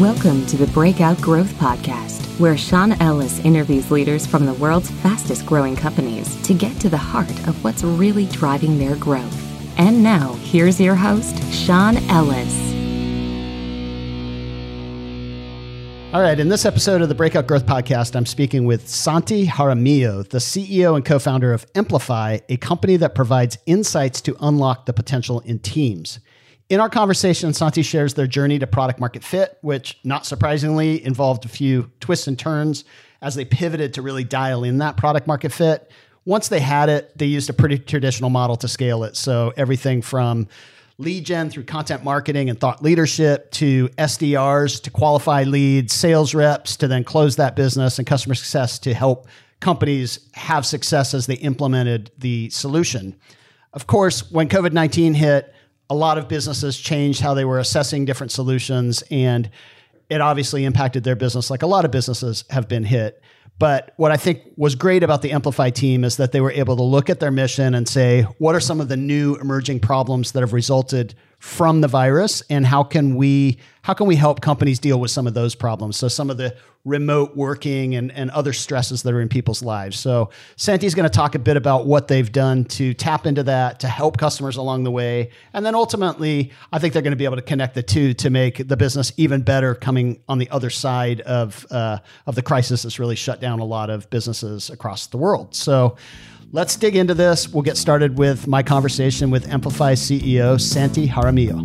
Welcome to the Breakout Growth Podcast, where Sean Ellis interviews leaders from the world's fastest growing companies to get to the heart of what's really driving their growth. And now, here's your host, Sean Ellis. All right, in this episode of the Breakout Growth Podcast, I'm speaking with Santi Jaramillo, the CEO and co founder of Emplify, a company that provides insights to unlock the potential in teams. In our conversation, Santi shares their journey to product market fit, which not surprisingly involved a few twists and turns as they pivoted to really dial in that product market fit. Once they had it, they used a pretty traditional model to scale it. So everything from lead gen through content marketing and thought leadership to SDRs to qualify leads, sales reps to then close that business and customer success to help companies have success as they implemented the solution. Of course, when COVID 19 hit, a lot of businesses changed how they were assessing different solutions and it obviously impacted their business like a lot of businesses have been hit. But what i think was great about the emplify team is that they were able to look at their mission and say what are some of the new emerging problems that have resulted from the virus and how can we how can we help companies deal with some of those problems? So some of the remote working and, and other stresses that are in people's lives. So santi's going to talk a bit about what they've done to tap into that to help customers along the way. And then ultimately i think they're going to be able to connect the two to make the business even better coming on the other side of uh, of the crisis that's really shut down a lot of businesses across the world. So Let's dig into this. We'll get started with my conversation with Emplify CEO Santi Jaramillo.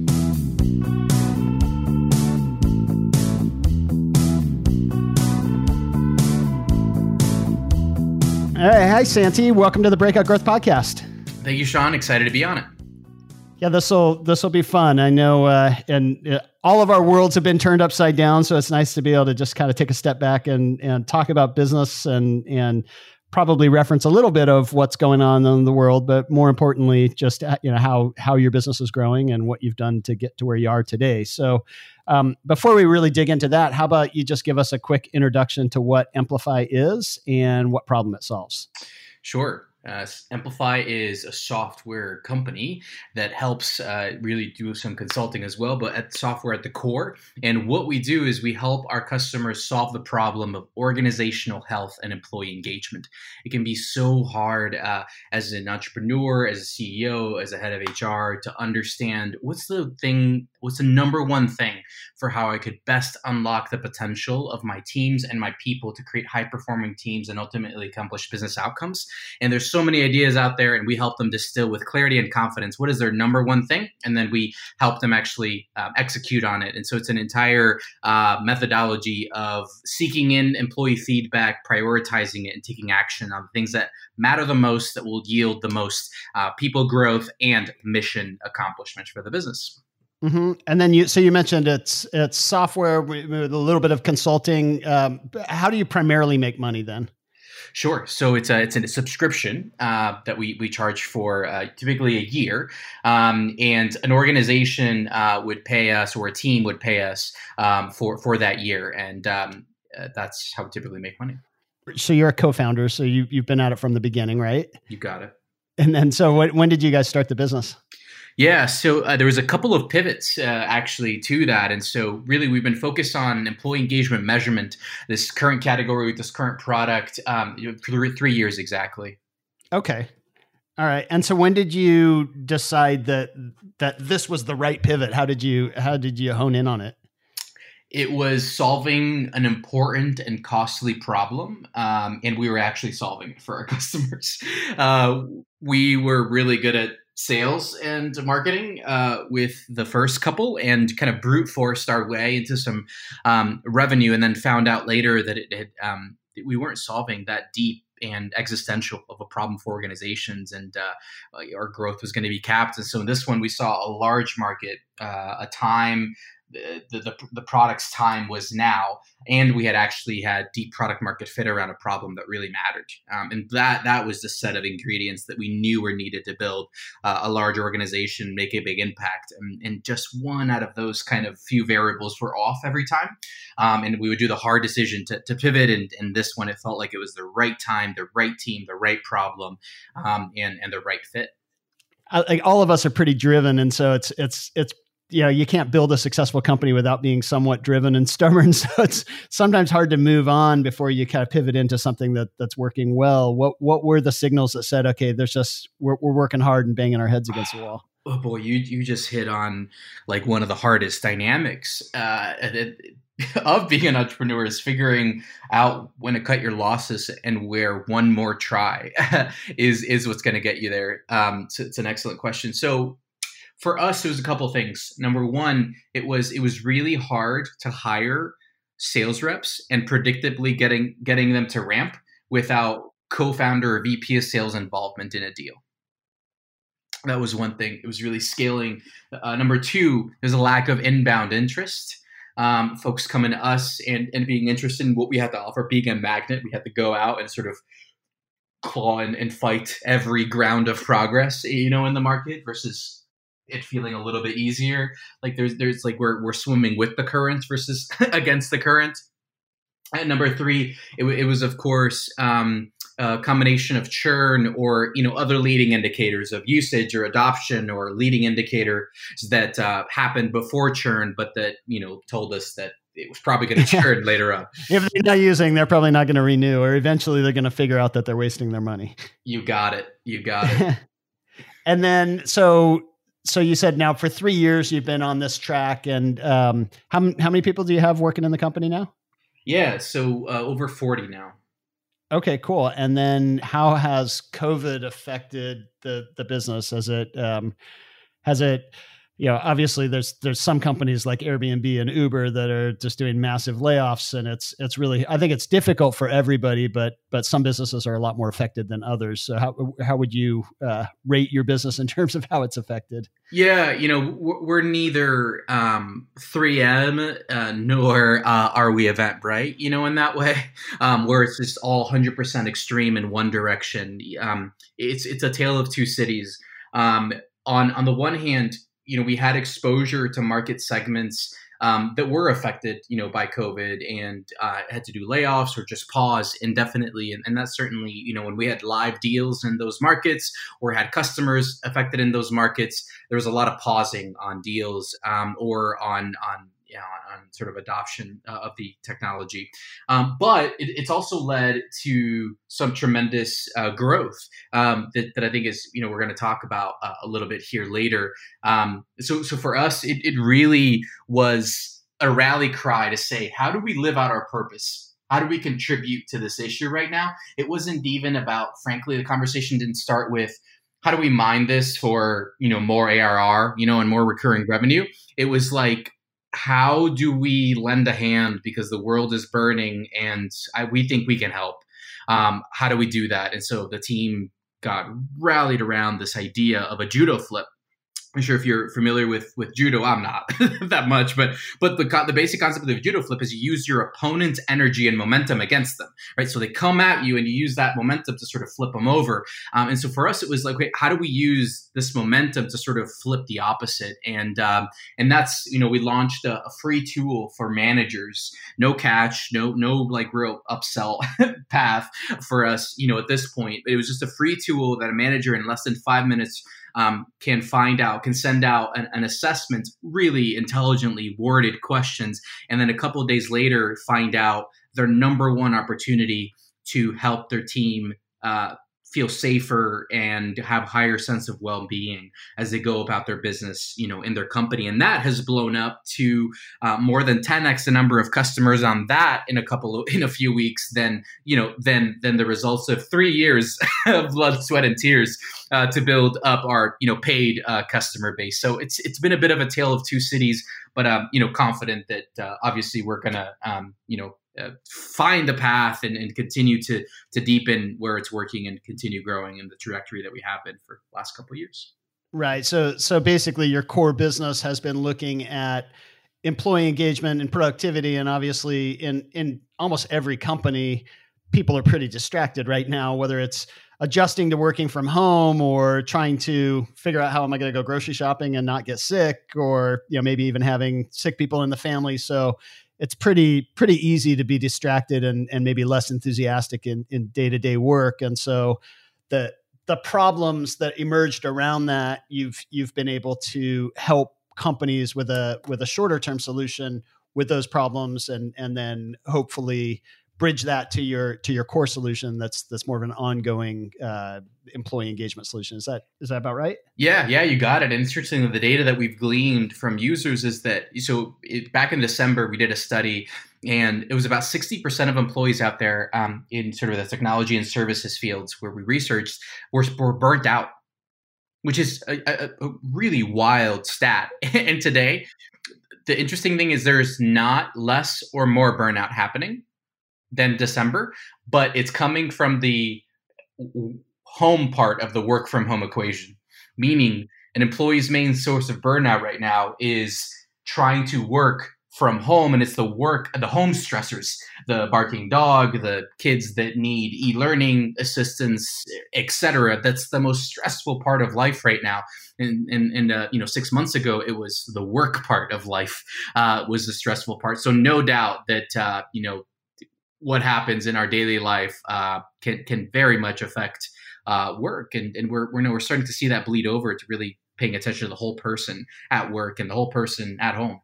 All right, hi Santi. Welcome to the Breakout Growth Podcast. Thank you, Sean. Excited to be on it. Yeah, this will this will be fun. I know, uh, and uh, all of our worlds have been turned upside down, so it's nice to be able to just kind of take a step back and and talk about business and and probably reference a little bit of what's going on in the world, but more importantly, just uh, you know how how your business is growing and what you've done to get to where you are today. So, um, before we really dig into that, how about you just give us a quick introduction to what Emplify is and what problem it solves? Sure. Uh, Emplify is a software company that helps uh, really do some consulting as well, but at software at the core. And what we do is we help our customers solve the problem of organizational health and employee engagement. It can be so hard uh, as an entrepreneur, as a CEO, as a head of HR to understand what's the thing, what's the number one thing for how I could best unlock the potential of my teams and my people to create high performing teams and ultimately accomplish business outcomes. And there's so many ideas out there, and we help them distill with clarity and confidence what is their number one thing, and then we help them actually uh, execute on it. And so it's an entire uh, methodology of seeking in employee feedback, prioritizing it, and taking action on the things that matter the most, that will yield the most uh, people growth and mission accomplishment for the business. Mm-hmm. And then you, so you mentioned it's it's software with a little bit of consulting. Um, how do you primarily make money then? Sure. So it's a it's a subscription uh, that we we charge for uh, typically a year, um, and an organization uh, would pay us or a team would pay us um, for for that year, and um, uh, that's how we typically make money. So you're a co-founder, so you you've been at it from the beginning, right? You got it. And then, so what, when did you guys start the business? Yeah, so uh, there was a couple of pivots uh, actually to that, and so really we've been focused on employee engagement measurement, this current category with this current product, um, for three years exactly. Okay, all right. And so when did you decide that that this was the right pivot? How did you how did you hone in on it? It was solving an important and costly problem, um, and we were actually solving it for our customers. Uh, we were really good at sales and marketing uh, with the first couple and kind of brute forced our way into some um, revenue and then found out later that it had um, that we weren't solving that deep and existential of a problem for organizations and uh, our growth was going to be capped. And so in this one we saw a large market uh, a time the, the, the product's time was now and we had actually had deep product market fit around a problem that really mattered. Um, and that that was the set of ingredients that we knew were needed to build uh, a large organization make a big impact and, and, just one out of those kind of few variables were off every time. Um, and we would do the hard decision to, to pivot and, and, this one it felt like it was the right time the right team the right problem um, and, and the right fit. I, like all of us are pretty driven and so it's it's it's you know you can't build a successful company without being somewhat driven and stubborn. So it's sometimes hard to move on before you kind of pivot into something that that's working well. What what were the signals that said okay there's just we're, we're working hard and banging our heads against the wall oh boy you you just hit on like one of the hardest dynamics uh, of being an entrepreneur is figuring out when to cut your losses and where one more try is is what's going to get you there. Um, so it's an excellent question. So for us, it was a couple things. Number one, it was it was really hard to hire sales reps and predictably getting getting them to ramp without co-founder or VP of sales involvement in a deal. That was one thing. It was really scaling. Uh, number two, there's a lack of inbound interest. Um, folks coming to us and, and being interested in what we had to offer, being a magnet, we had to go out and sort of claw and, and fight every ground of progress, you know, in the market versus it feeling a little bit easier. Like there's there's like we're we're swimming with the current versus against the current. And number three, it, it was of course um, a combination of churn or you know other leading indicators of usage or adoption or leading indicators that uh, happened before churn, but that you know told us that it was probably going to churn later on. If they're not using, they're probably not going to renew, or eventually they're going to figure out that they're wasting their money. You got it. You got it. and then, so so you said now for three years you've been on this track, and um, how how many people do you have working in the company now? Yeah, so uh, over forty now. Okay, cool. And then how has COVID affected the the business? Has it um, has it you know obviously there's there's some companies like Airbnb and Uber that are just doing massive layoffs and it's it's really I think it's difficult for everybody but but some businesses are a lot more affected than others. So how how would you uh, rate your business in terms of how it's affected? Yeah you know we're neither um, 3M uh, nor uh, are we Eventbrite you know in that way um, where it's just all 100% extreme in one direction. Um, it's it's a tale of two cities. Um, on on the one hand you know we had exposure to market segments um, that were affected, you know, by COVID and uh, had to do layoffs or just pause indefinitely. And, and that's certainly, you know, when we had live deals in those markets or had customers affected in those markets, there was a lot of pausing on deals um, or on on you know, on sort of adoption uh, of the technology. Um, but it, it's also led to some tremendous uh, growth um, that, that I think is, you know, we're going to talk about uh, a little bit here later. Um, so, so for us, it, it really was a rally cry to say, how do we live out our purpose? How do we contribute to this issue right now? It wasn't even about, frankly, the conversation didn't start with, how do we mine this for you know more ARR, you know, and more recurring revenue? It was like how do we lend a hand because the world is burning and I, we think we can help? Um, how do we do that? And so the team got rallied around this idea of a judo flip I'm sure if you're familiar with with judo, I'm not that much, but but the the basic concept of the judo flip is you use your opponent's energy and momentum against them, right? So they come at you and you use that momentum to sort of flip them over. Um, and so for us, it was like, wait, how do we use this momentum to sort of flip the opposite? And um, and that's you know we launched a, a free tool for managers, no catch, no no like real upsell path for us, you know, at this point. But it was just a free tool that a manager in less than five minutes um, can find out, can send out an, an, assessment, really intelligently worded questions, and then a couple days later find out their number one opportunity to help their team uh, feel safer and have higher sense of well-being as they go about their business you know in their company. And that has blown up to uh, more than 10x the number of customers on that in a couple of in a few weeks than you know than than the results of three years of blood sweat and tears uh, to build up our you know paid uh, customer base. So it's it's been a bit of a tale of two cities but um, you know confident that uh, obviously we're gonna um, you know uh, find the path and, and continue to to deepen where it's working and continue growing in the trajectory that we have been for the last couple years. Right. So so basically your core business has been looking at employee engagement and productivity and obviously in in almost every company people are pretty distracted right now whether it's adjusting to working from home or trying to figure out how am I going to go grocery shopping and not get sick or you know maybe even having sick people in the family so it's pretty pretty easy to be distracted and and maybe less enthusiastic in in day-to-day work. And so the the problems that emerged around that you've you've been able to help companies with a with a shorter term solution with those problems and and then hopefully bridge that to your to your core solution that's that's more of an ongoing uh, employee engagement solution. Is that is that about right? Yeah yeah you got it. And interestingly the data that we've gleaned from users is that so it, back in december we did a study and it was about 60% of employees out there um, in sort of the technology and services fields where we researched were, were burnt out which is a, a, a really wild stat. And today the interesting thing is there's not less or more burnout happening than December, but it's coming from the home part of the work from home equation, meaning an employee's main source of burnout right now is trying to work from home and it's the work the home stressors the barking dog the kids that need e-learning assistance etc that's the most stressful part of life right now. And and, and uh, you know six months ago it was the work part of life uh, was the stressful part. So no doubt that uh, you know what happens in our daily life uh, can can very much affect uh, work, and and we're we're, we're starting to see that bleed over to really paying attention to the whole person at work and the whole person at home.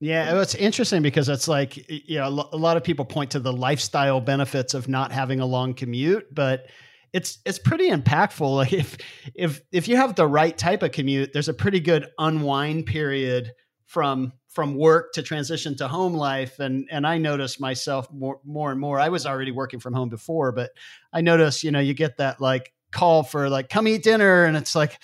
Yeah, it's interesting because it's like you know a lot of people point to the lifestyle benefits of not having a long commute, but it's it's pretty impactful. Like if if if you have the right type of commute, there's a pretty good unwind period from from work to transition to home life and and I noticed myself more more and more. I was already working from home before but I noticed you know you get that like call for like come eat dinner and it's like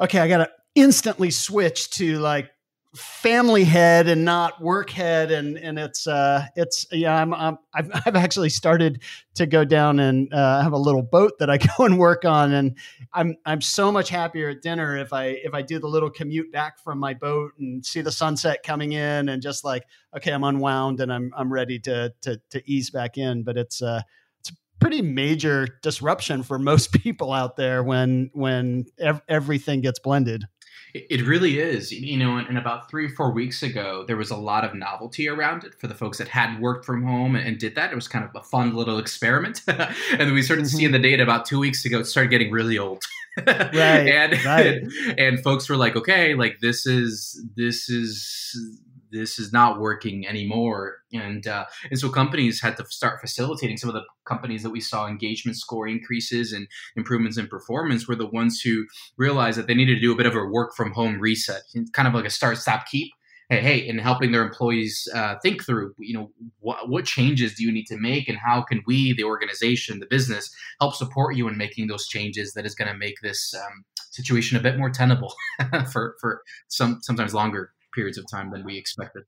okay I got to instantly switch to like family head and not work head and and it's uh it's yeah I'm, I'm I've, I've actually started to go down and uh, have a little boat that I go and work on and I'm I'm so much happier at dinner if I if I do the little commute back from my boat and see the sunset coming in and just like okay I'm unwound and I'm I'm ready to to to ease back in. But it's uh it's a pretty major disruption for most people out there when when ev- everything gets blended it really is. You know, and about three or four weeks ago, there was a lot of novelty around it for the folks that had worked from home and did that. It was kind of a fun little experiment. and then we started mm-hmm. seeing the data about two weeks ago. It started getting really old. right, and, right. and folks were like, okay, like this is this is this is not working anymore. And uh, and so companies had to start facilitating. Some of the companies that we saw engagement score increases and improvements in performance were the ones who realized that they needed to do a bit of a work from home reset, kind of like a start, stop, keep. Hey, hey, and helping their employees uh, think through, you know, what, what changes do you need to make, and how can we, the organization, the business, help support you in making those changes that is going to make this um, situation a bit more tenable for for some sometimes longer periods of time than we expected.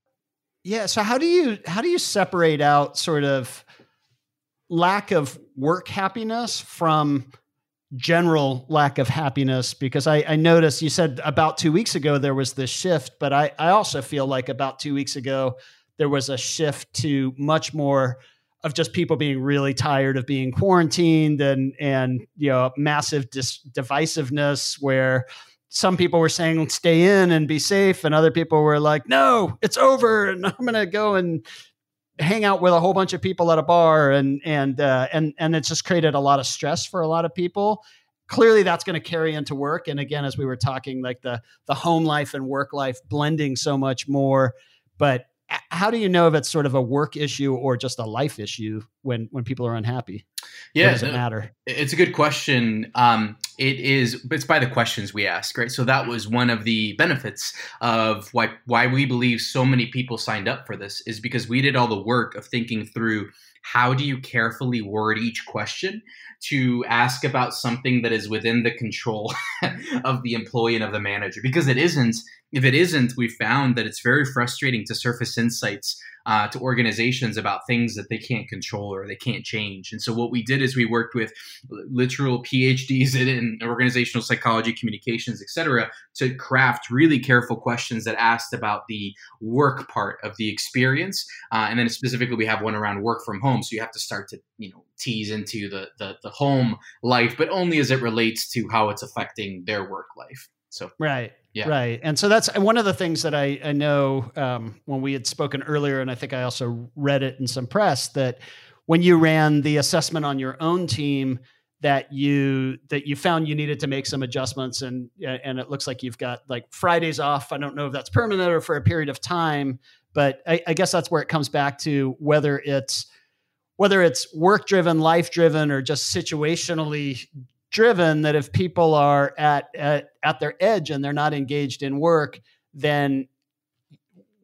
Yeah. So how do you how do you separate out sort of lack of work happiness from general lack of happiness? Because I, I noticed you said about two weeks ago there was this shift, but I, I also feel like about two weeks ago there was a shift to much more of just people being really tired of being quarantined and and you know massive dis- divisiveness where some people were saying stay in and be safe and other people were like no it's over and i'm going to go and hang out with a whole bunch of people at a bar and and uh, and and it's just created a lot of stress for a lot of people. Clearly that's going to carry into work and again as we were talking like the the home life and work life blending so much more but how do you know if it's sort of a work issue or just a life issue when when people are unhappy? Yeah It does it matter? it's a good question. Um, it is it's by the questions we ask right? So that was one of the benefits of why why we believe so many people signed up for this is because we did all the work of thinking through how do you carefully word each question to ask about something that is within the control of the employee and of the manager. Because it isn't if it isn't we found that it's very frustrating to surface insights uh, to organizations about things that they can't control or they can't change. And so what we did is we worked with literal PhDs in, organizational psychology, communications, et cetera, to craft really careful questions that asked about the work part of the experience. Uh, and then specifically, we have one around work from home. So you have to start to, you know, tease into the, the, the home life, but only as it relates to how it's affecting their work life. So right, yeah. right, and so that's one of the things that I, I know um, when we had spoken earlier, and I think I also read it in some press that when you ran the assessment on your own team, that you that you found you needed to make some adjustments and and it looks like you've got like Fridays off. I don't know if that's permanent or for a period of time, but I, I guess that's where it comes back to whether it's whether it's work driven, life driven, or just situationally driven. That if people are at, at at their edge and they're not engaged in work, then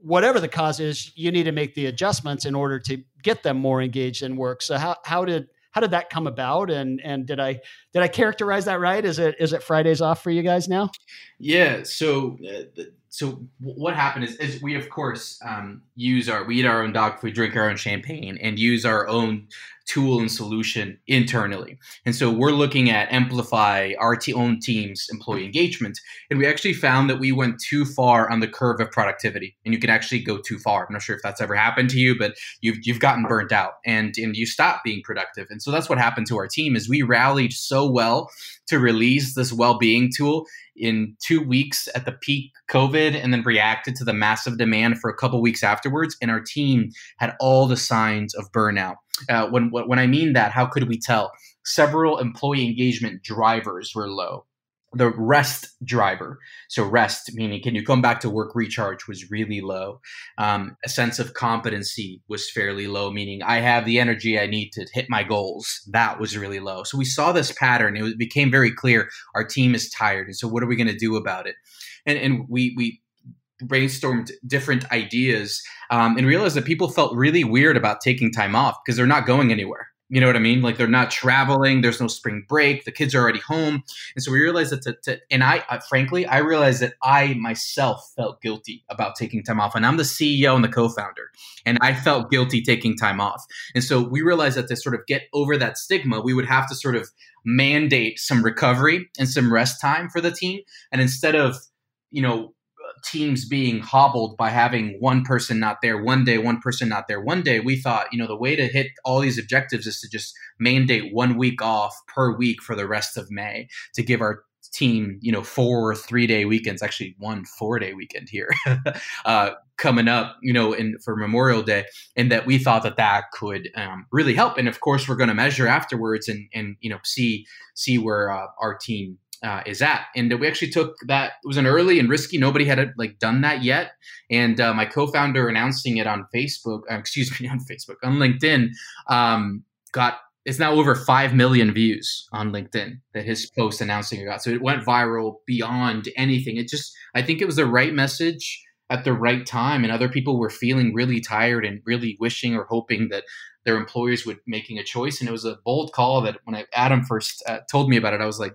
whatever the cause is, you need to make the adjustments in order to get them more engaged in work. So how how did how did that come about and and did i did i characterize that right is it is it fridays off for you guys now yeah so uh, so what happened is, is we of course um, use our we eat our own dog food drink our own champagne and use our own tool and solution internally. And so we're looking at emplify our t- own team's employee engagement. And we actually found that we went too far on the curve of productivity. And you can actually go too far. I'm not sure if that's ever happened to you, but you've you've gotten burnt out and, and you stop being productive. And so that's what happened to our team is we rallied so well to release this well-being tool in two weeks at the peak COVID and then reacted to the massive demand for a couple weeks afterwards. And our team had all the signs of burnout. Uh, when when I mean that, how could we tell? Several employee engagement drivers were low. The rest driver, so rest meaning can you come back to work recharge was really low. Um, a sense of competency was fairly low, meaning I have the energy I need to hit my goals. That was really low. So we saw this pattern. It became very clear our team is tired, and so what are we going to do about it? And and we we brainstormed different ideas um, and realized that people felt really weird about taking time off because they're not going anywhere. You know what I mean? Like they're not traveling. There's no spring break. The kids are already home, and so we realized that. To, to and I, uh, frankly, I realized that I myself felt guilty about taking time off, and I'm the CEO and the co-founder, and I felt guilty taking time off. And so we realized that to sort of get over that stigma, we would have to sort of mandate some recovery and some rest time for the team, and instead of you know teams being hobbled by having one person not there one day, one person not there one day, we thought, you know, the way to hit all these objectives is to just mandate one week off per week for the rest of May to give our team, you know, four three day weekends, actually one four day weekend here uh, coming up, you know, in for Memorial Day, and that we thought that that could um, really help. And of course, we're going to measure afterwards and and you know see see where uh, our team uh, is at. And we actually took that. It was an early and risky. Nobody had like done that yet. And uh, my co-founder announcing it on Facebook, uh, excuse me, on Facebook, on LinkedIn, um, got it's now over five million views on LinkedIn that his post announcing it got. So it went viral beyond anything. It just, I think it was the right message at the right time, and other people were feeling really tired and really wishing or hoping that their employers would making a choice. And it was a bold call that when I, Adam first uh, told me about it, I was like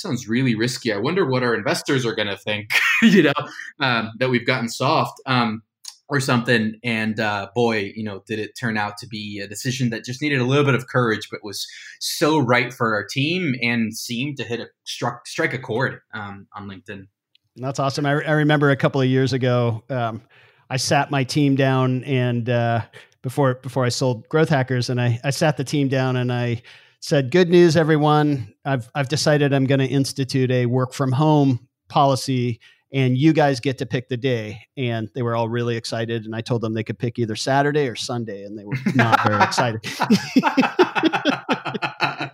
sounds really risky. I wonder what our investors are going to think, you know, um, that we've gotten soft um, or something. And uh, boy, you know, did it turn out to be a decision that just needed a little bit of courage, but was so right for our team and seemed to hit a struck strike a chord um, on LinkedIn. That's awesome. I, I, remember a couple of years ago, um, I sat my team down and uh, before before I sold Growth Hackers, and I, I sat the team down and I said, "Good news, everyone! I've I've decided I'm going to institute a work from home policy, and you guys get to pick the day." And they were all really excited, and I told them they could pick either Saturday or Sunday, and they were not very excited.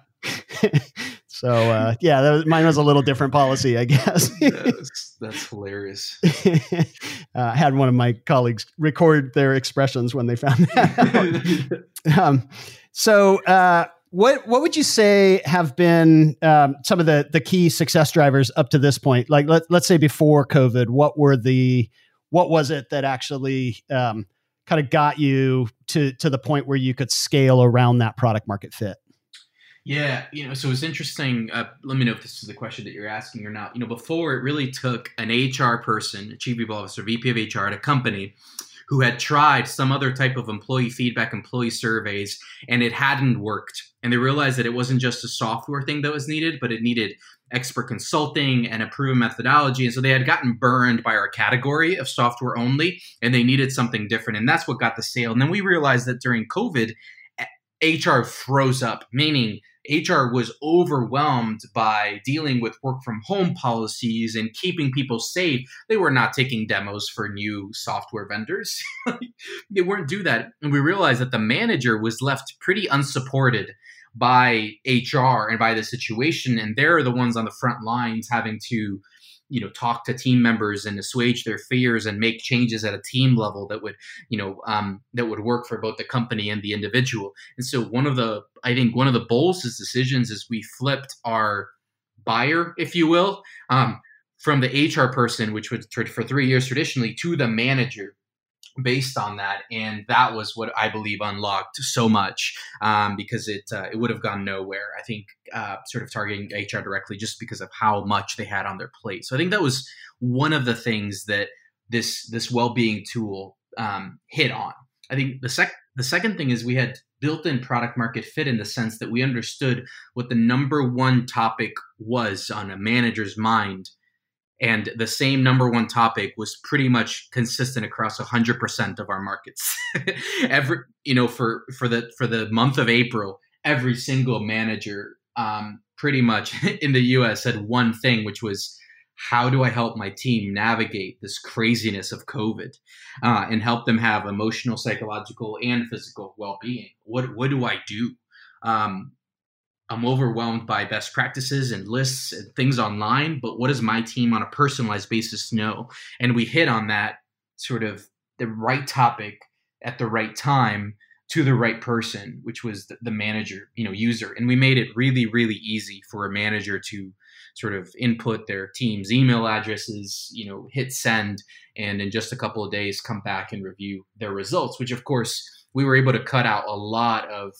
so uh, yeah, was, mine was a little different policy, I guess. that's, that's, hilarious. uh, I had one of my colleagues record their expressions when they found that. um, so. Uh, what what would you say have been um, some of the the key success drivers up to this point? Like let let's say before COVID, what were the what was it that actually um, kind of got you to to the point where you could scale around that product market fit? Yeah, you know, so it's interesting. Uh, let me know if this is the question that you're asking or not. You know, before it really took an HR person, a chief people officer, VP of HR at a company who had tried some other type of employee feedback, employee surveys, and it hadn't worked. And they realized that it wasn't just a software thing that was needed, but it needed expert consulting and a proven methodology. And so they had gotten burned by our category of software only, and they needed something different. And that's what got the sale. And then we realized that during COVID, HR froze up, meaning HR was overwhelmed by dealing with work from home policies and keeping people safe. They were not taking demos for new software vendors. they weren't do that. And we realized that the manager was left pretty unsupported by hr and by the situation and they're the ones on the front lines having to you know talk to team members and assuage their fears and make changes at a team level that would you know um, that would work for both the company and the individual. And so one of the i think one of the boldest decisions is we flipped our buyer if you will um, from the hr person which would for three years traditionally to the manager based on that, and that was what I believe unlocked so much um, because it uh, it would have gone nowhere. I think uh, sort of targeting HR directly just because of how much they had on their plate. So I think that was one of the things that this this well being tool um, hit on. I think the sec the second thing is we had built in product market fit in the sense that we understood what the number one topic was on a manager's mind and the same number one topic was pretty much consistent across 100% of our markets. Every you know for for the for the month of april every single manager um, pretty much in the us said one thing which was how do i help my team navigate this craziness of covid uh, and help them have emotional psychological and physical well-being? What what do i do? Um, I'm overwhelmed by best practices and lists and things online, but what does my team on a personalized basis know? And we hit on that sort of the right topic at the right time to the right person, which was the, manager, you know, user. And we made it really, really easy for a manager to sort of input their team's email addresses, you know, hit send, and in just a couple of days come back and review their results, which of course we were able to cut out a lot of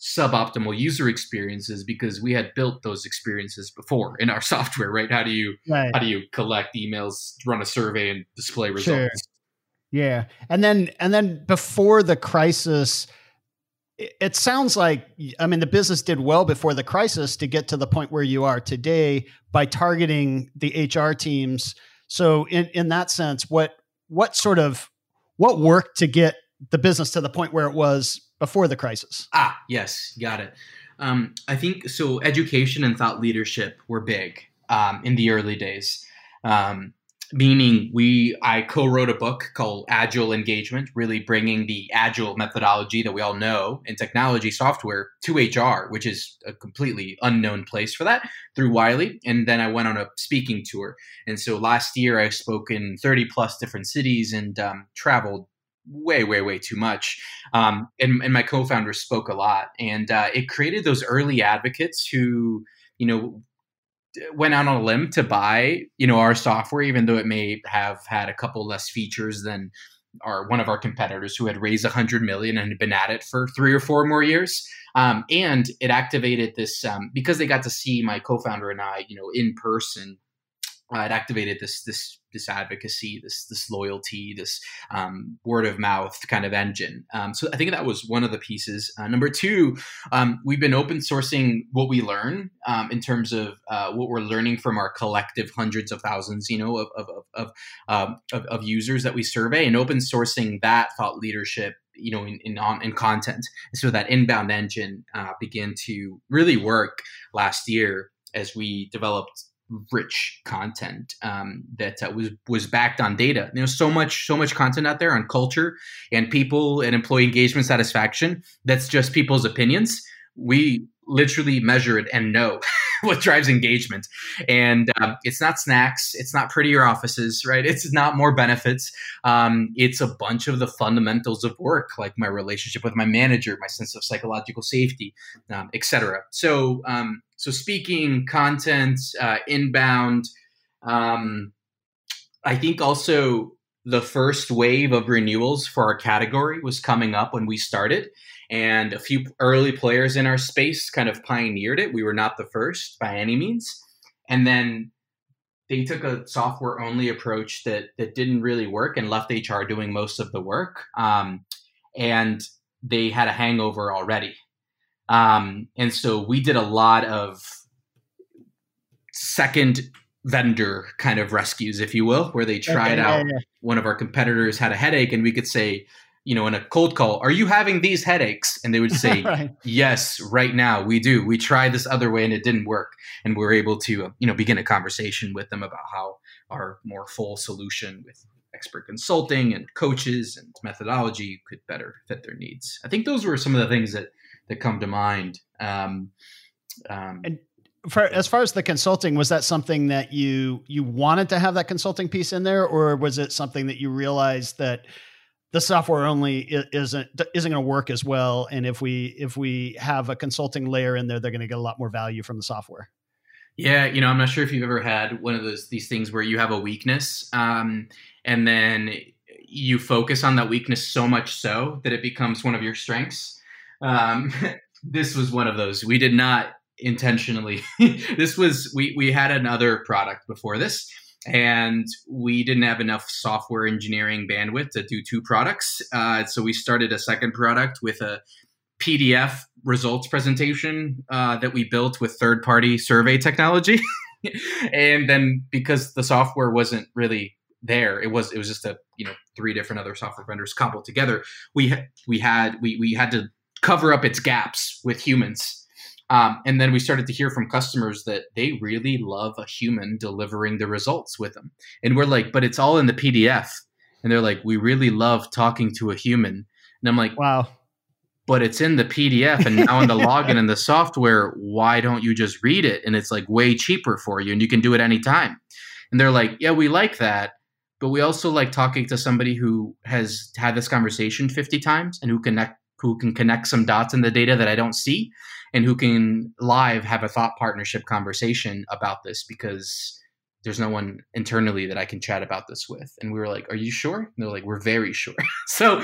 suboptimal user experiences because we had built those experiences before in our software right how do you right. how do you collect emails run a survey and display results sure. yeah and then and then before the crisis it sounds like i mean the business did well before the crisis to get to the point where you are today by targeting the hr teams so in in that sense what what sort of what worked to get the business to the point where it was before the crisis. Ah, yes, got it. Um, I think so. Education and thought leadership were big um, in the early days. Um, meaning, we I co-wrote a book called Agile Engagement, really bringing the agile methodology that we all know in technology software to HR, which is a completely unknown place for that through Wiley. And then I went on a speaking tour, and so last year I spoke in thirty plus different cities and um, traveled way, way, way too much. Um, and, and, my co-founder spoke a lot, and uh, it created those early advocates who, you know, went out on a limb to buy, you know, our software, even though it may have had a couple less features than our one of our competitors who had raised a 100 million and had been at it for three or four more years. Um, and it activated this um, because they got to see my co-founder and I, you know, in person uh, it activated this this this advocacy, this this loyalty, this um, word of mouth kind of engine. Um, so I think that was one of the pieces. Uh, number two, um, we've been open sourcing what we learn um, in terms of uh, what we're learning from our collective hundreds of thousands, you know, of of of, um, of, of users that we survey, and open sourcing that thought leadership you know in in, on, in content so that inbound engine uh, began to really work last year as we developed rich content um, that uh, was was backed on data. There's so much so much content out there on culture and people and employee engagement satisfaction. That's just people's opinions. We literally measure it and know what drives engagement. And um, it's not snacks, it's not prettier offices, right? It's not more benefits. Um, it's a bunch of the fundamentals of work, like my relationship with my manager, my sense of psychological safety, um, etc. So, um, so speaking, content, uh, inbound. Um, I think also the first wave of renewals for our category was coming up when we started and a few early players in our space kind of pioneered it. We were not the first by any means. And then they took a software only approach that that didn't really work and left HR doing most of the work. Um, and they had a hangover already. Um, and so we did a lot of second vendor kind of rescues, if you will, where they tried okay, out yeah, yeah. one of our competitors had a headache and we could say, you know, in a cold call, are you having these headaches? And they would say, right. yes, right now we do. We tried this other way and it didn't work. And we are able to, uh, you know, begin a conversation with them about how our more full solution with expert consulting and coaches and methodology could better fit their needs. I think those were some of the things that that come to mind. Um, um, and for, as far as the consulting, was that something that you you wanted to have that consulting piece in there, or was it something that you realized that the software only isn't isn't going to work as well? And if we if we have a consulting layer in there, they're going to get a lot more value from the software. Yeah, you know, I'm not sure if you've ever had one of those these things where you have a weakness, um, and then you focus on that weakness so much so that it becomes one of your strengths. Um, this was one of those. We did not intentionally. this was we we had another product before this, and we didn't have enough software engineering bandwidth to do two products. Uh, so we started a second product with a PDF results presentation uh, that we built with third party survey technology. and then because the software wasn't really there, it was it was just a you know three different other software vendors cobbled together. We we had we we had to cover up its gaps with humans um, and then we started to hear from customers that they really love a human delivering the results with them. And we're like, but it's all in the PDF. And they're like, we really love talking to a human. And I'm like, wow. But it's in the PDF and now in the login and the software, why don't you just read it? And it's like way cheaper for you and you can do it anytime. And they're like, yeah, we like that. But we also like talking to somebody who has had this conversation 50 times and who connect who can connect some dots in the data that I don't see and who can live have a thought partnership conversation about this because there's no one internally that I can chat about this with. And we were like, "Are you sure?" And they're like, "We're very sure." so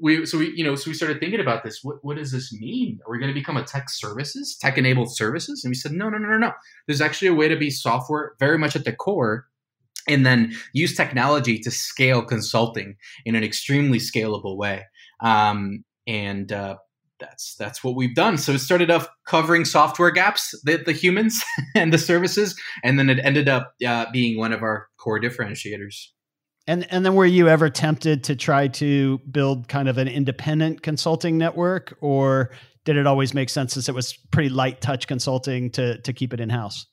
we, so we, you know, so we started thinking about this. What, what does this mean? Are we going to become a tech services, tech enabled services? And we said, no, no, no, no, no. There's actually a way to be software very much at the core, and then use technology to scale consulting in an extremely scalable way. Um, and uh, that's that's what we've done. So it started off covering software gaps, the, the humans and the services, and then it ended up uh, being one of our core differentiators. And and then were you ever tempted to try to build kind of an independent consulting network, or did it always make sense since it was pretty light touch consulting to to keep it in house?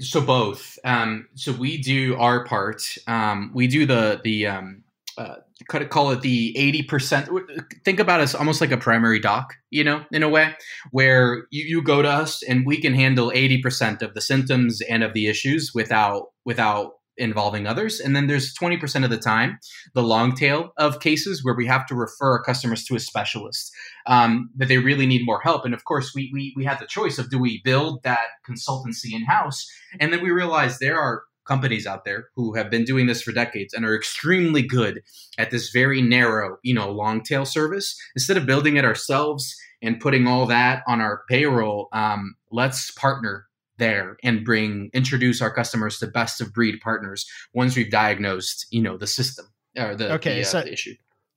So both. Um, so we do our part. Um, we do the the um, uh, kind of call it the 80% think about us almost like a primary doc you know in a way where you, you go to us and we can handle 80% of the symptoms and of the issues without without involving others. And then there's 20% of the time the long tail of cases where we have to refer our customers to a specialist um, that they really need more help. And of course we, we we had the choice of do we build that consultancy in house and then we realized there are companies out there who have been doing this for decades and are extremely good at this very narrow, you know, long tail service. Instead of building it ourselves and putting all that on our payroll, um, let's partner there and bring introduce our customers to best of breed partners once we've diagnosed, you know, the system or the, okay, the, uh, so, the issue.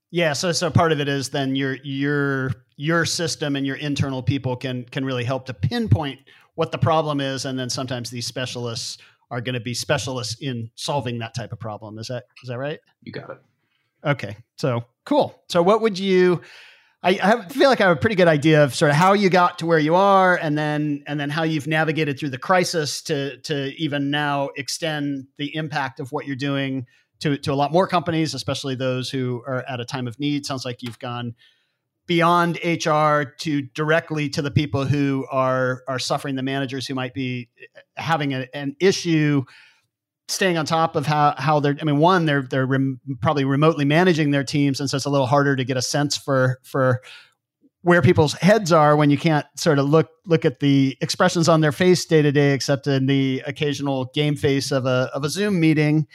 Yeah, so so part of it is then your your your system and your internal people can can really help to pinpoint what the problem is, and then sometimes these specialists are going to be specialists in solving that type of problem. Is that is that right? You got it. Okay, so cool. So what would you? I, I have, feel like I have a pretty good idea of sort of how you got to where you are, and then and then how you've navigated through the crisis to to even now extend the impact of what you're doing to to a lot more companies, especially those who are at a time of need. Sounds like you've gone beyond HR to directly to the people who are are suffering, the managers who might be having a, an issue staying on top of how how they're I mean one they're they're rem, probably remotely managing their teams and so it's a little harder to get a sense for for where people's heads are when you can't sort of look look at the expressions on their face day to day except in the occasional game face of a of a Zoom meeting.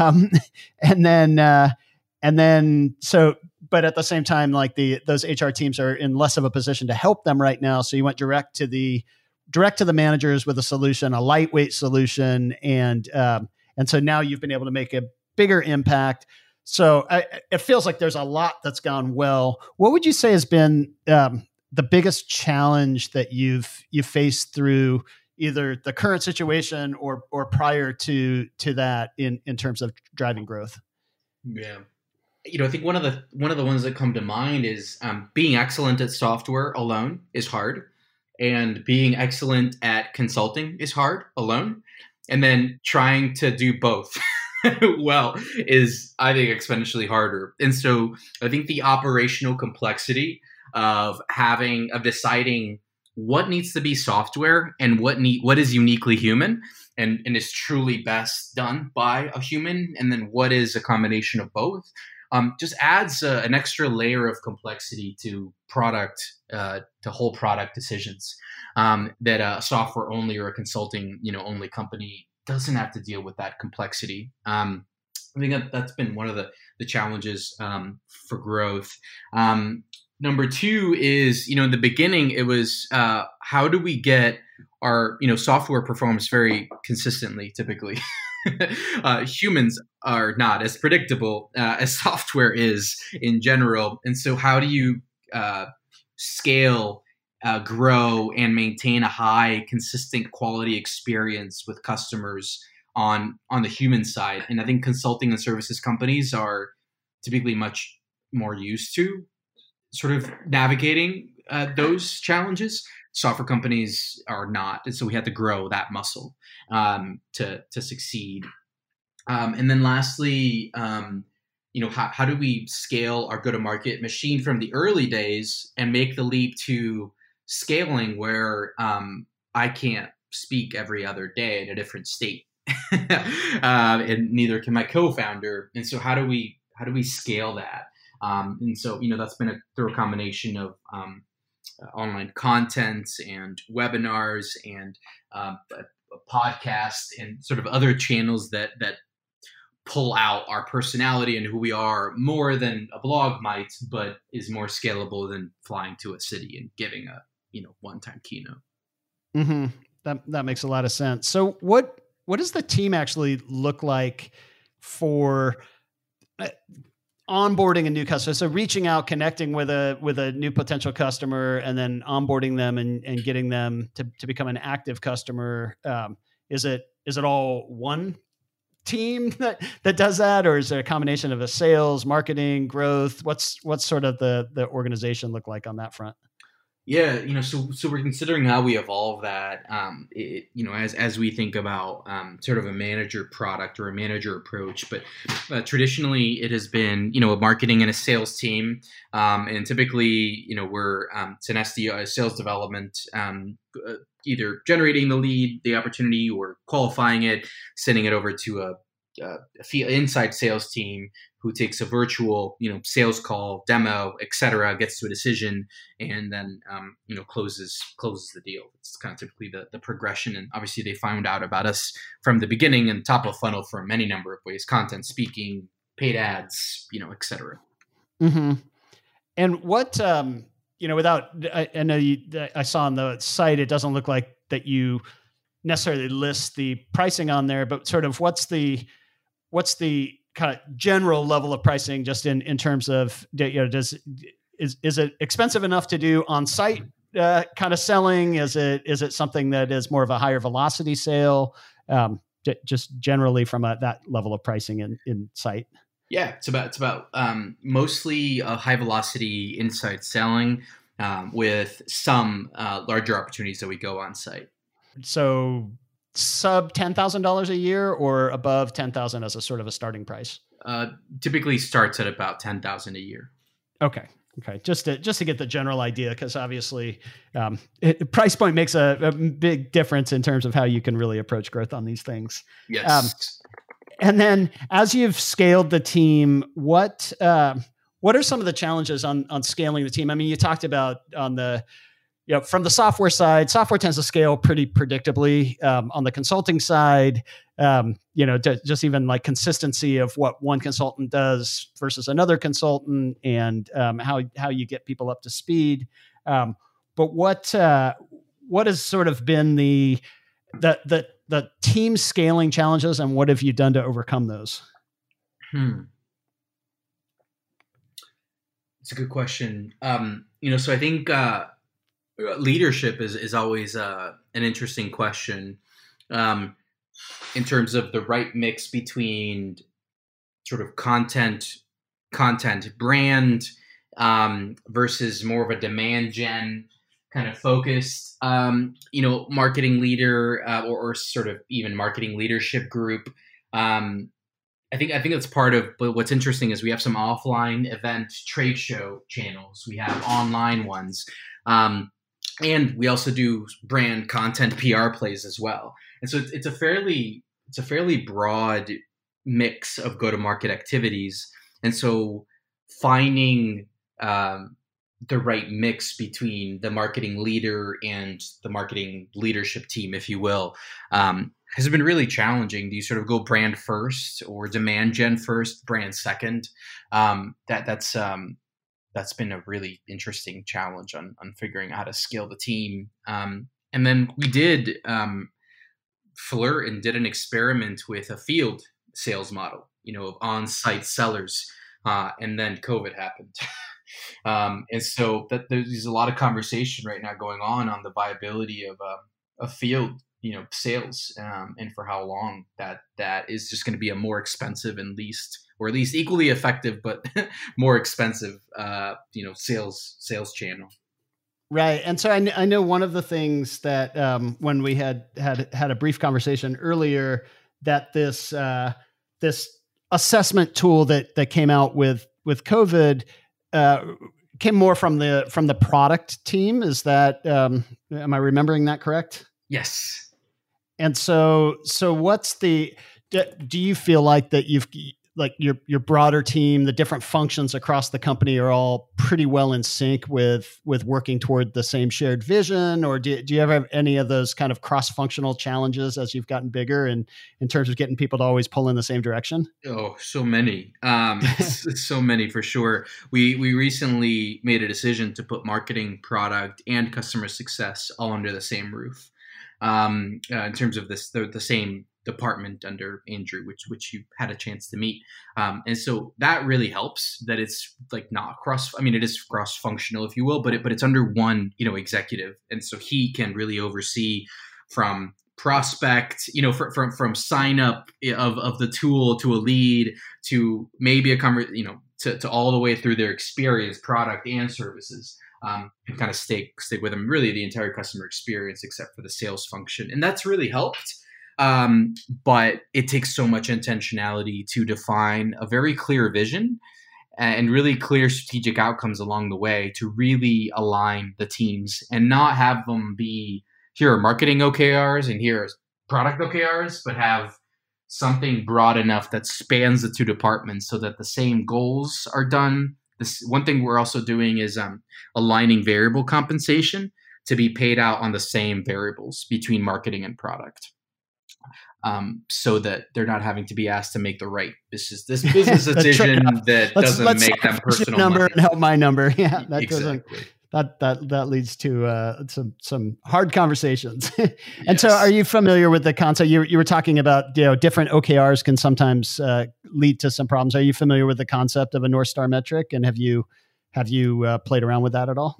Um, and then uh, and then so but at the same time like the those hr teams are in less of a position to help them right now. So you went direct to the direct to the managers with a solution a lightweight solution and um, and so now you've been able to make a bigger impact. So I, it feels like there's a lot that's gone well. What would you say has been um, the biggest challenge that you've you faced through either the current situation or or prior to to that in in terms of driving growth? Yeah you know, I think one of the one of the ones that come to mind is um, being excellent at software alone is hard, and being excellent at consulting is hard alone, and then trying to do both well is I think exponentially harder. And so I think the operational complexity of having of deciding what needs to be software and what need what is uniquely human and, and is truly best done by a human and then what is a combination of both um, just adds uh, an extra layer of complexity to product uh, to whole product decisions um, that a software only or a consulting you know only company doesn't have to deal with that complexity um, I think that that's been one of the the challenges um, for growth. Um, number two is you know in the beginning it was uh, how do we get our you know software performs very consistently typically uh, humans are not as predictable uh, as software is in general and so how do you uh, scale uh, grow and maintain a high consistent quality experience with customers on on the human side and i think consulting and services companies are typically much more used to sort of navigating uh, those challenges. Software companies are not, and so we had to grow that muscle um, to to succeed. Um, and then lastly, um, you know, how, how do we scale our go-to-market machine from the early days and make the leap to scaling where um, I can't speak every other day in a different state, uh, and neither can my co-founder. And so, how do we how do we scale that? Um, and so, you know, that's been a through a combination of um, online content and webinars and uh, podcasts and sort of other channels that that pull out our personality and who we are more than a blog might, but is more scalable than flying to a city and giving a you know one time keynote. Mm-hmm. That that makes a lot of sense. So what what does the team actually look like for? Onboarding a new customer. So reaching out connecting with a with a new potential customer and then onboarding them and, and getting them to, to become an active customer um, is it is it all one team that that does that? Or is there a combination of a sales marketing growth? What's what's sort of the the organization look like on that front yeah, you know, so so we're considering how we evolve that. Um, it, you know, as as we think about um, sort of a manager product or a manager approach, but uh, traditionally it has been you know a marketing and a sales team, um, and typically you know we're um, it's an sales development, um, uh, either generating the lead, the opportunity, or qualifying it, sending it over to a uh, inside sales team who takes a virtual, you know, sales call, demo, etc., gets to a decision, and then um, you know closes closes the deal. It's kind of typically the, the progression, and obviously they found out about us from the beginning and top of funnel from many number of ways: content, speaking, paid ads, you know, etc. Mm-hmm. And what um, you know, without I, I know you, I saw on the site, it doesn't look like that you necessarily list the pricing on there, but sort of what's the what's the kind of general level of pricing just in in terms of you know does is is it expensive enough to do on site uh, kind of selling? Is it is it something that is more of a higher velocity sale? Um, j- just generally from a, that level of pricing in in site yeah it's about it's about um, mostly a high velocity inside selling um, with some uh, larger opportunities that we go on site so sub ten thousand dollars a year or above ten thousand as a sort of a starting price? Uh, typically starts at about ten thousand a year. Okay. Okay, just to just to get the general idea, because obviously, um, it, price point makes a, a, big difference in terms of how you can really approach growth on these things. Yes. Um, and then, as you've scaled the team, what uh, what are some of the challenges on on scaling the team? I mean, you talked about on the you know, from the software side, software tends to scale pretty predictably. Um, on the consulting side, um, you know, d- just even like consistency of what one consultant does versus another consultant, and um, how how you get people up to speed. Um, but what uh, what has sort of been the the the the team scaling challenges, and what have you done to overcome those? Hmm. It's a good question. Um, you know, so I think uh, leadership is is always uh, an interesting question um, in terms of the right mix between sort of content content brand um, versus more of a demand gen kind of focused um, you know marketing leader uh, or, or, sort of even marketing leadership group um, I think I think that's part of. But what's interesting is we have some offline event trade show channels. We have online ones, um, and we also do brand content PR plays as well. And so it's, a fairly it's a fairly broad mix of go to market activities. And so finding um, the right mix between the marketing leader and the marketing leadership team, if you will, um, has been really challenging. Do you sort of go brand first or demand gen first, brand second? Um, that that's um, that's been a really interesting challenge on on figuring out how to scale the team. Um, and then we did um, flirt and did an experiment with a field sales model, you know, of on-site sellers, uh, and then COVID happened. um, and so that there's a lot of conversation right now going on on the viability of a, a field you know sales um, and for how long that that is just going to be a more expensive and least or at least equally effective but more expensive uh, you know sales sales channel. Right and so I, kn- I know one of the things that um, when we had had had a brief conversation earlier that this uh, this assessment tool that that came out with with covid uh, came more from the from the product team. Is that um, am i remembering that correct? Yes. And so, so what's the? Do you feel like that you've like your your broader team, the different functions across the company are all pretty well in sync with with working toward the same shared vision, or do, do you ever have any of those kind of cross functional challenges as you've gotten bigger and in terms of getting people to always pull in the same direction? Oh, so many, um, so many for sure. We we recently made a decision to put marketing, product, and customer success all under the same roof um, uh, in terms of this the, the, same department under Andrew, which which you had a chance to meet, um, and so that really helps. That it's like not cross. I mean, it is cross functional, if you will, but it but it's under one you know executive, and so he can really oversee from prospect you know from from, from sign up of, of the tool to a lead to maybe a conver- you know to, to all the way through their experience product and services um, and kind of stay stay with them really the entire customer experience except for the sales function, and that's really helped. Um, but it takes so much intentionality to define a very clear vision and really clear strategic outcomes along the way to really align the teams and not have them be here are marketing OKRs and here are product OKRs, but have something broad enough that spans the two departments so that the same goals are done this one thing we're also doing is um, aligning variable compensation to be paid out on the same variables between marketing and product. Um, so that they're not having to be asked to make the right business this business decision that let's, doesn't let's make them personal number money. and help my number. Yeah, that exactly. doesn't that that that leads to uh, some some hard conversations. and yes. so, are you familiar with the concept? You you were talking about you know different OKRs can sometimes uh, lead to some problems. Are you familiar with the concept of a North Star metric? And have you have you uh, played around with that at all?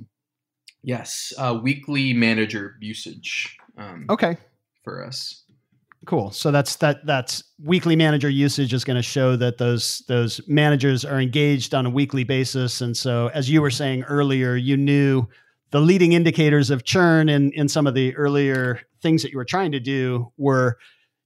Yes, uh, weekly manager usage. Um, okay, for us. Cool. So that's that that's weekly manager usage is going to show that those those managers are engaged on a weekly basis. And so as you were saying earlier, you knew the leading indicators of churn in in some of the earlier things that you were trying to do were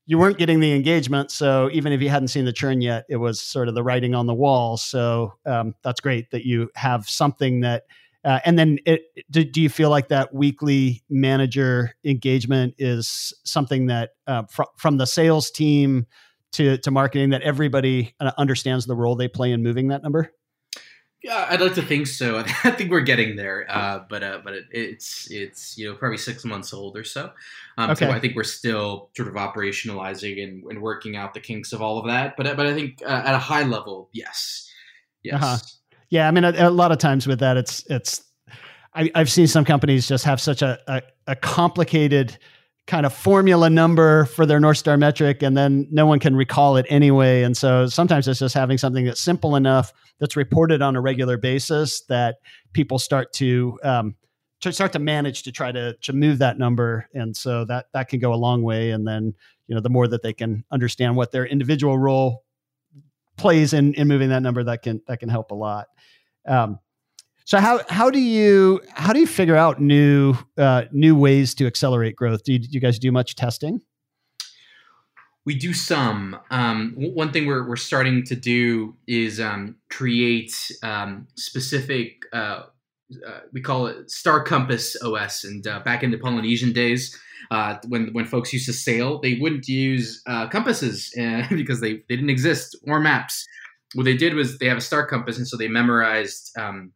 you weren't getting the engagement. So even if you hadn't seen the churn yet, it was sort of the writing on the wall. So um, that's great that you have something that uh, and then, it, do, do, you feel like that weekly manager engagement is something that uh, fr- from the sales team to to marketing that everybody uh, understands the role they play in moving that number? Yeah, I'd like to think so. I think we're getting there, uh, but uh, but it, it's it's you know probably six months old or so. Um, okay. So I think we're still sort of operationalizing and, and, working out the kinks of all of that. But but I think uh, at a high level, yes, yes. Uh-huh. Yeah, I mean, a, a, lot of times with that, it's it's. I, have seen some companies just have such a, a, a complicated kind of formula number for their North Star metric, and then no one can recall it anyway. And so sometimes it's just having something that's simple enough that's reported on a regular basis that people start to um, to start to manage to try to to move that number, and so that that can go a long way. And then you know the more that they can understand what their individual role plays in in moving that number, that can that can help a lot. Um, so how how do you how do you figure out new uh, new ways to accelerate growth? Do you, do you guys do much testing? We do some. Um, one thing we're, we're starting to do is um, create um, specific, uh, uh, we call it Star Compass OS. And uh, back in the Polynesian days, uh, when when folks used to sail, they wouldn't use uh, compasses because they, they didn't exist or maps. What they did was they have a star compass, and so they memorized um,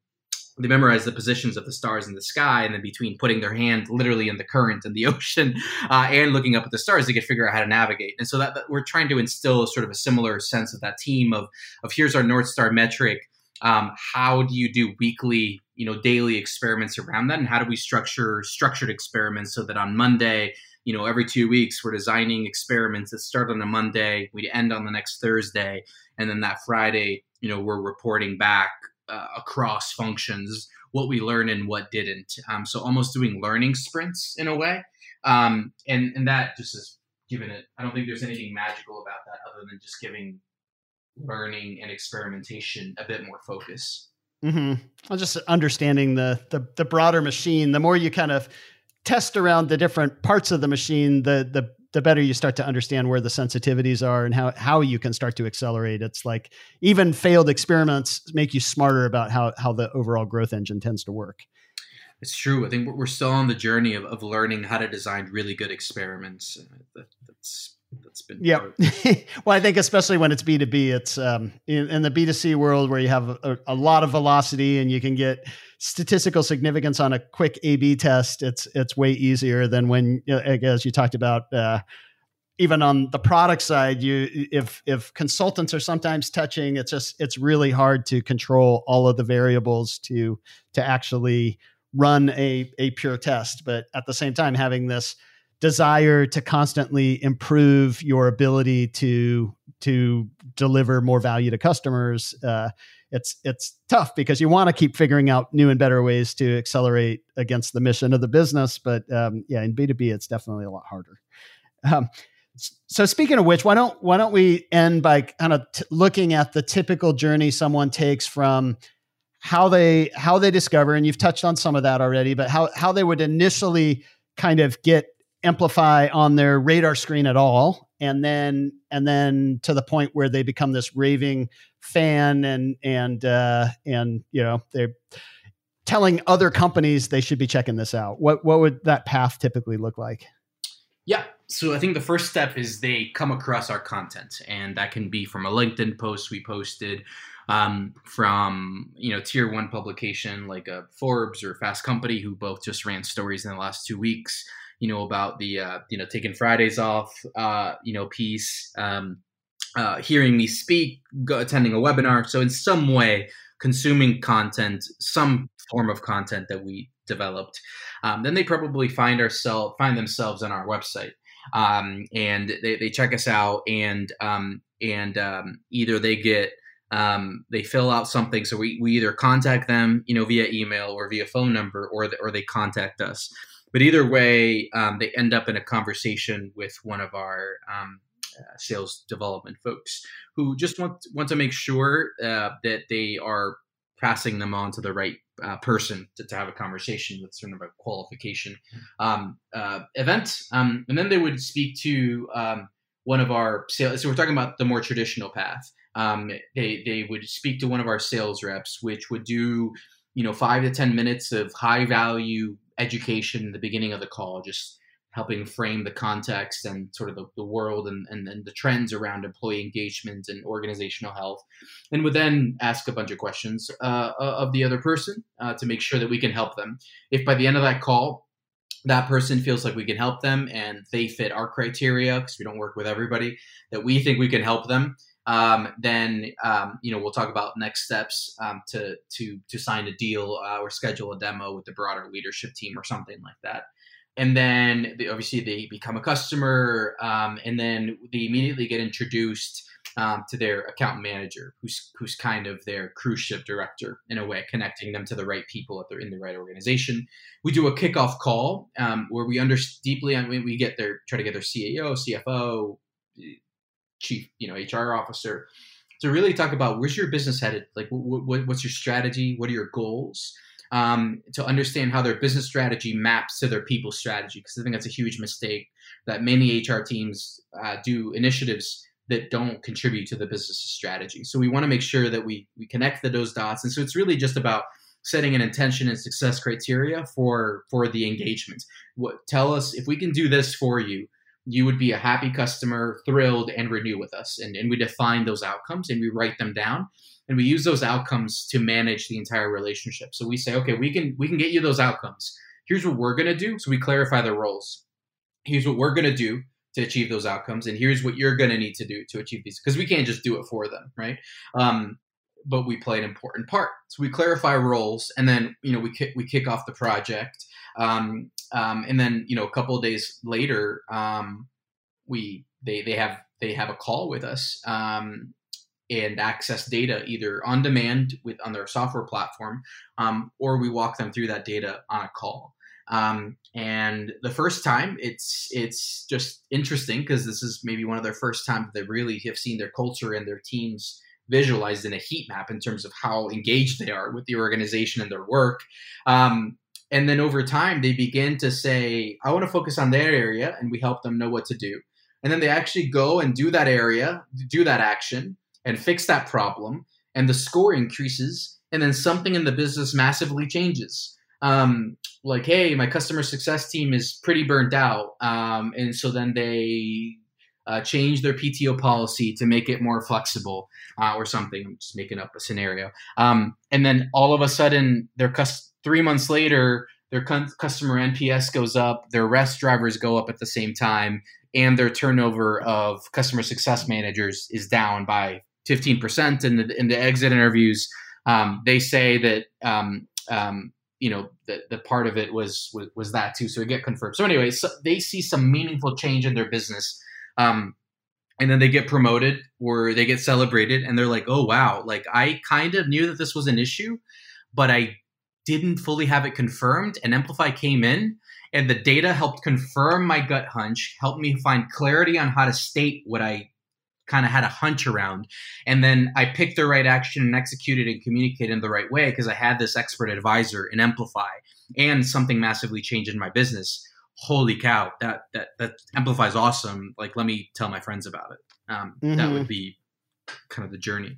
they memorize the positions of the stars in the sky, and then between putting their hand literally in the current in the ocean uh, and looking up at the stars, they could figure out how to navigate. And so that, that, we're trying to instill sort of a similar sense of that team of of here's our north star metric. Um, how do you do weekly, you know, daily experiments around that, and how do we structure structured experiments so that on Monday, you know, every two weeks we're designing experiments that start on a Monday, we end on the next Thursday, and then that Friday, you know, we're reporting back uh, across functions what we learned and what didn't. Um, so almost doing learning sprints in a way, um, and and that just is giving it. I don't think there's anything magical about that other than just giving learning and experimentation a bit more focus. Mm-hmm. Well, just understanding the, the the broader machine. The more you kind of test around the different parts of the machine, the the the better you start to understand where the sensitivities are and how how you can start to accelerate. It's like even failed experiments make you smarter about how how the overall growth engine tends to work. It's true. I think we're still on the journey of, of learning how to design really good experiments. That's that's been yeah. well, I think especially when it's B two B, it's um, in, in, the B two C world where you have a, a, lot of velocity and you can get statistical significance on a quick A B test. It's it's way easier than when, as you talked about. Uh, even on the product side, you if if consultants are sometimes touching, it's just it's really hard to control all of the variables to to actually run a a pure test. But at the same time, having this desire to constantly improve your ability to to deliver more value to customers uh, it's it's tough because you want to keep figuring out new and better ways to accelerate against the mission of the business but um, yeah in b2b it's definitely a lot harder. Um, so speaking of which why don't why don't we end by kind of t- looking at the typical journey someone takes from how they how they discover and you've touched on some of that already but how how they would initially kind of get Emplify on their radar screen at all. And then and then to the point where they become this raving fan and and uh and you know they're telling other companies they should be checking this out. What what would that path typically look like? Yeah. So i think the first step is they come across our content and that can be from a linkedin post we posted um, from you know tier one publication like a forbes or fast company who both just ran stories in the last two weeks you know about the uh, you know taking Fridays off uh, you know piece, um, uh, hearing me speak, go, attending a webinar. So in some way, consuming content, some form of content that we developed, um, then they probably find ourselves find themselves on our website. Um, and they, they check us out and um, and um, either they get um, they fill out something so we, we either contact them you know via email or via phone number or the, or they contact us but either way, um, they end up in a conversation with one of our um, uh, sales development folks who just want want to make sure uh, that they are passing them on to the right uh, person to, to, have a conversation with sort of a qualification um, uh, event, um, and then they would speak to um, one of our sales. So we're talking about the more traditional path. Um, they they would speak to one of our sales reps, which would do you know five to ten minutes of high value education in the beginning of the call, just helping frame the context and sort of the, the world and, and, and, the trends around employee engagement and organizational health. And would then ask a bunch of questions uh, of the other person uh, to make sure that we can help them. If by the end of that call, that person feels like we can help them and they fit our criteria because we don't work with everybody that we think we can help them um, then um, you know we'll talk about next steps um, to to to sign a deal uh, or schedule a demo with the broader leadership team or something like that. And then they, obviously they become a customer, um, and then they immediately get introduced um, to their account manager, who's who's kind of their cruise ship director in a way, connecting them to the right people if they're in the right organization. We do a kickoff call um, where we under deeply we get their try to get their CEO, CFO, chief, you know, HR officer to really talk about where's your business headed? Like, what's your strategy? What are your goals? um, to understand how their business strategy maps to their people strategy. Because I think that's a huge mistake that many HR teams uh, do initiatives that don't contribute to the business strategy. So we want to make sure that we we connect the, those dots. And so it's really just about setting an intention and success criteria for for the engagement. What tell us if we can do this for you, you would be a happy customer, thrilled, and renew with us. And, and we define those outcomes and we write them down and we use those outcomes to manage the entire relationship. So we say, okay, we can we can get you those outcomes. Here's what we're gonna do. So we clarify the roles. Here's what we're gonna do to achieve those outcomes, and here's what you're gonna need to do to achieve these. Because we can't just do it for them, right? Um, but we play an important part. So we clarify roles, and then you know we kick, we kick off the project, um, um, and then you know a couple of days later, um, we they they have they have a call with us um, and access data either on demand with on their software platform, um, or we walk them through that data on a call. Um, and the first time, it's it's just interesting because this is maybe one of their first times they really have seen their culture and their teams visualized in a heat map in terms of how engaged they are with the organization and their work. Um, and then over time, they begin to say, I want to focus on their area, and we help them know what to do. And then they actually go and do that area, do that action, and fix that problem, and the score increases, and then something in the business massively changes. Um, like, hey, my customer success team is pretty burnt out, um, and so then they uh, change their PTO policy to make it more flexible uh, or something. I'm just making up a scenario. Um, and then all of a sudden, their cus- three months later, their customer NPS goes up, their rest drivers go up at the same time, and their turnover of customer success managers is down by 15%. In the, in the exit interviews, um, they say that um, um, you know the, the part of it was, was was that too so it get confirmed so anyway so they see some meaningful change in their business um, and then they get promoted or they get celebrated and they're like oh wow like i kind of knew that this was an issue but i didn't fully have it confirmed and Emplify came in and the data helped confirm my gut hunch helped me find clarity on how to state what i kind of had a hunch around. And then I picked the right action and executed and communicated in the right way because I had this expert advisor in Emplify and something massively changed in my business. Holy cow, that that that Emplify is awesome. Like, let me tell my friends about it. Um, mm-hmm. That would be kind of the journey.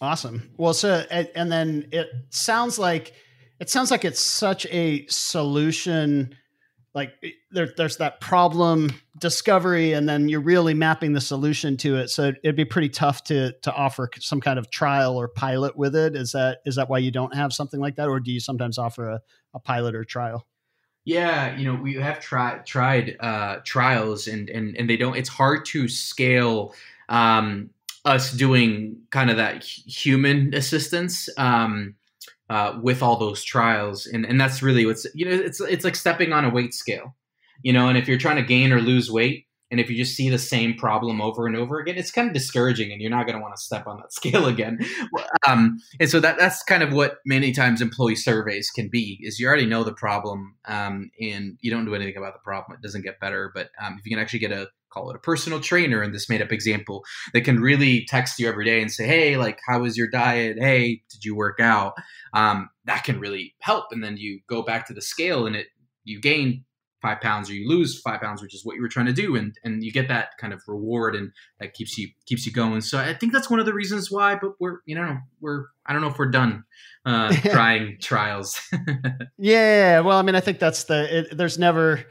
Awesome. Well, so and then it sounds like it sounds like it's such a solution like eh, there, there's that problem discovery and then you're really mapping the solution to it. So it'd be pretty tough to to offer some kind of trial or pilot with it. Is that is that why you don't have something like that or do you sometimes offer a, a pilot or trial? Yeah you know we have tried tried uh, trials and, and and they don't it's hard to scale um, us doing kind of that human assistance. Um, uh, with all those trials, and and that's really what's you know it's it's like stepping on a weight scale, you know. And if you're trying to gain or lose weight, and if you just see the same problem over and over again, it's kind of discouraging, and you're not going to want to step on that scale again. Um, and so that that's kind of what many times employee surveys can be: is you already know the problem, um, and you don't do anything about the problem. It doesn't get better, but um, if you can actually get a call it a personal trainer in this made up example that can really text you every day and say, Hey, like, how was your diet? Hey, did you work out? Um, that can really help. And then you go back to the scale and it, you gain five pounds or you lose five pounds, which is what you were trying to do. And, and you get that kind of reward and that keeps you, keeps you going. So I think that's one of the reasons why, but we're, you know, we're, I don't know if we're done uh, trying trials. yeah. Well, I mean, I think that's the, it, there's never,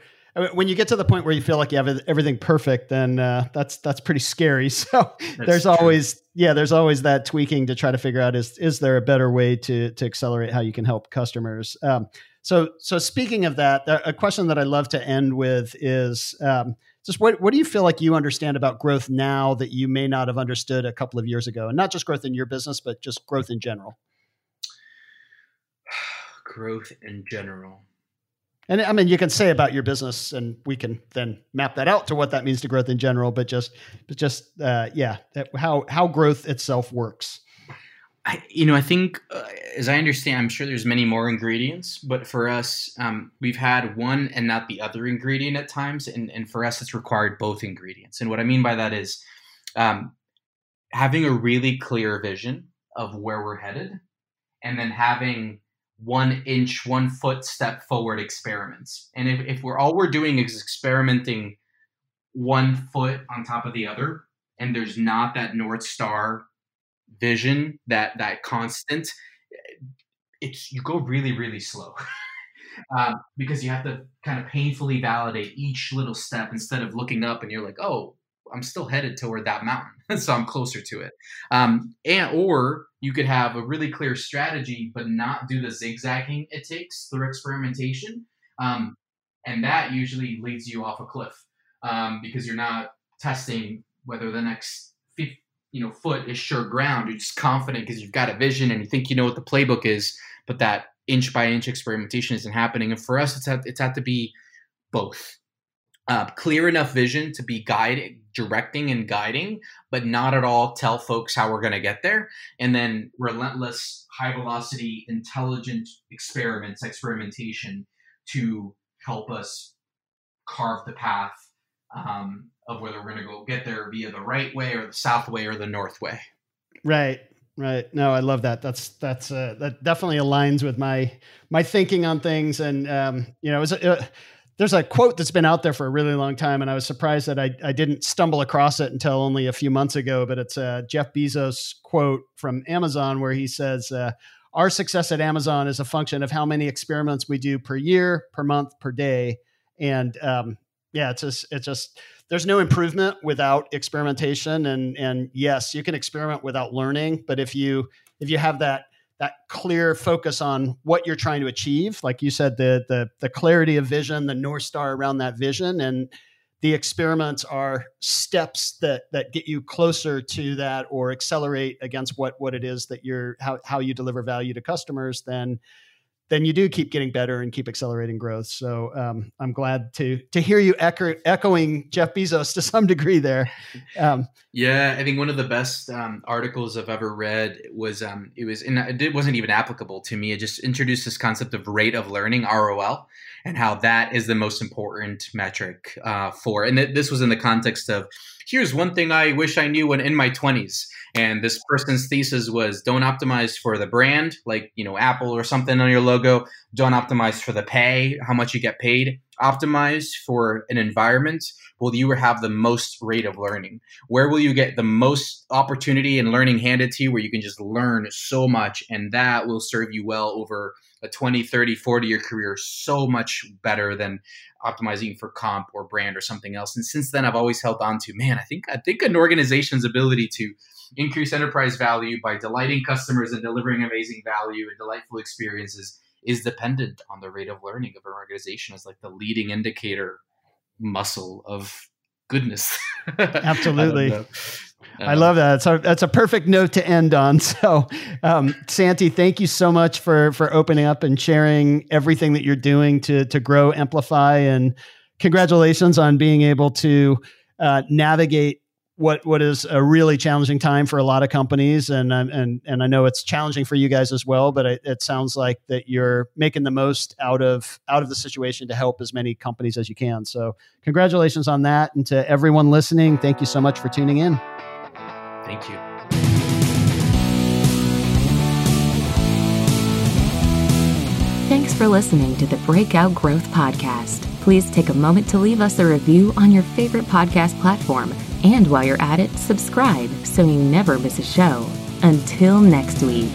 when you get to the point where you feel like you have everything perfect, then uh, that's that's pretty scary. So that's there's true. always yeah, there's always that tweaking to try to figure out is is there a better way to to accelerate how you can help customers. Um, so so speaking of that, a question that I love to end with is. Um, just what, what do you feel like you understand about growth now that you may not have understood a couple of years ago and not just growth in your business but just growth in general growth in general and I mean, you can say about your business, and we can then map that out to what that means to growth in general. But just, but just, uh, yeah, how how growth itself works. I, you know, I think, uh, as I understand, I'm sure there's many more ingredients, but for us, um, we've had one and not the other ingredient at times, and and for us, it's required both ingredients. And what I mean by that is um, having a really clear vision of where we're headed, and then having one inch, one foot step forward experiments. And if, if we're all we're doing is experimenting one foot on top of the other, and there's not that North Star vision, that that constant, it's you go really, really slow. um, because you have to kind of painfully validate each little step instead of looking up and you're like, oh, I'm still headed toward that mountain, so I'm closer to it. Um, and or you could have a really clear strategy, but not do the zigzagging it takes through experimentation, um, and that usually leads you off a cliff um, because you're not testing whether the next you know foot is sure ground. You're just confident because you've got a vision and you think you know what the playbook is, but that inch by inch experimentation isn't happening. And for us, it's it's had to be both uh, clear enough vision to be guiding, directing, and guiding, but not at all tell folks how we're going to get there. And then relentless, high velocity, intelligent experiments, experimentation to help us carve the path um, of whether we're going to go get there via the right way or the south way or the north way. Right. Right. No, I love that. That's that's uh, that definitely aligns with my my thinking on things. And um, you know, it was, uh, there's a quote that's been out there for a really long time, and I was surprised that I, I didn't stumble across it until only a few months ago. But it's a Jeff Bezos quote from Amazon where he says, uh, "Our success at Amazon is a function of how many experiments we do per year, per month, per day." And um, yeah, it's just it's just there's no improvement without experimentation. And and yes, you can experiment without learning, but if you if you have that that clear focus on what you're trying to achieve. Like you said the the the clarity of vision the north star around that vision and the experiments are steps that that get you closer to that or accelerate against what what it is that you're how, how you deliver value to customers then then you do keep getting better and keep accelerating growth. So um, I'm glad to to hear you echo, echoing Jeff Bezos to some degree there. Um, yeah, I think one of the best um, articles I've ever read was um, it was and it wasn't even applicable to me. It just introduced this concept of rate of learning (ROL) and how that is the most important metric uh, for. And th- this was in the context of here's one thing I wish I knew when in my 20s. And this person's thesis was don't optimize for the brand, like, you know, Apple or something on your logo. Don't optimize for the pay, how much you get paid. Optimize for an environment will you have the most rate of learning? Where will you get the most opportunity and learning handed to you where you can just learn so much and that will serve you well over a 20, 30, 40 year career so much better than optimizing for comp or brand or something else. And since then I've always held on to, man, I think I think an organization's ability to increase enterprise value by delighting customers and delivering amazing value and delightful experiences is dependent on the rate of learning of an organization as like the leading indicator muscle of goodness. Absolutely. I, I love that. So that's a perfect note to end on. So, um, Santi, thank you so much for for opening up and sharing everything that you're doing to to grow Emplify, and congratulations on being able to uh, navigate what what is a really challenging time for a lot of companies, and and and I know it's challenging for you guys as well. But it, it, sounds like that you're making the most out of out of the situation to help as many companies as you can. So congratulations on that, and to everyone listening, thank you so much for tuning in. Thank you. Thanks for listening to the Breakout Growth Podcast. Please take a moment to leave us a review on your favorite podcast platform and while you're at it, subscribe so you never miss a show. Until next week.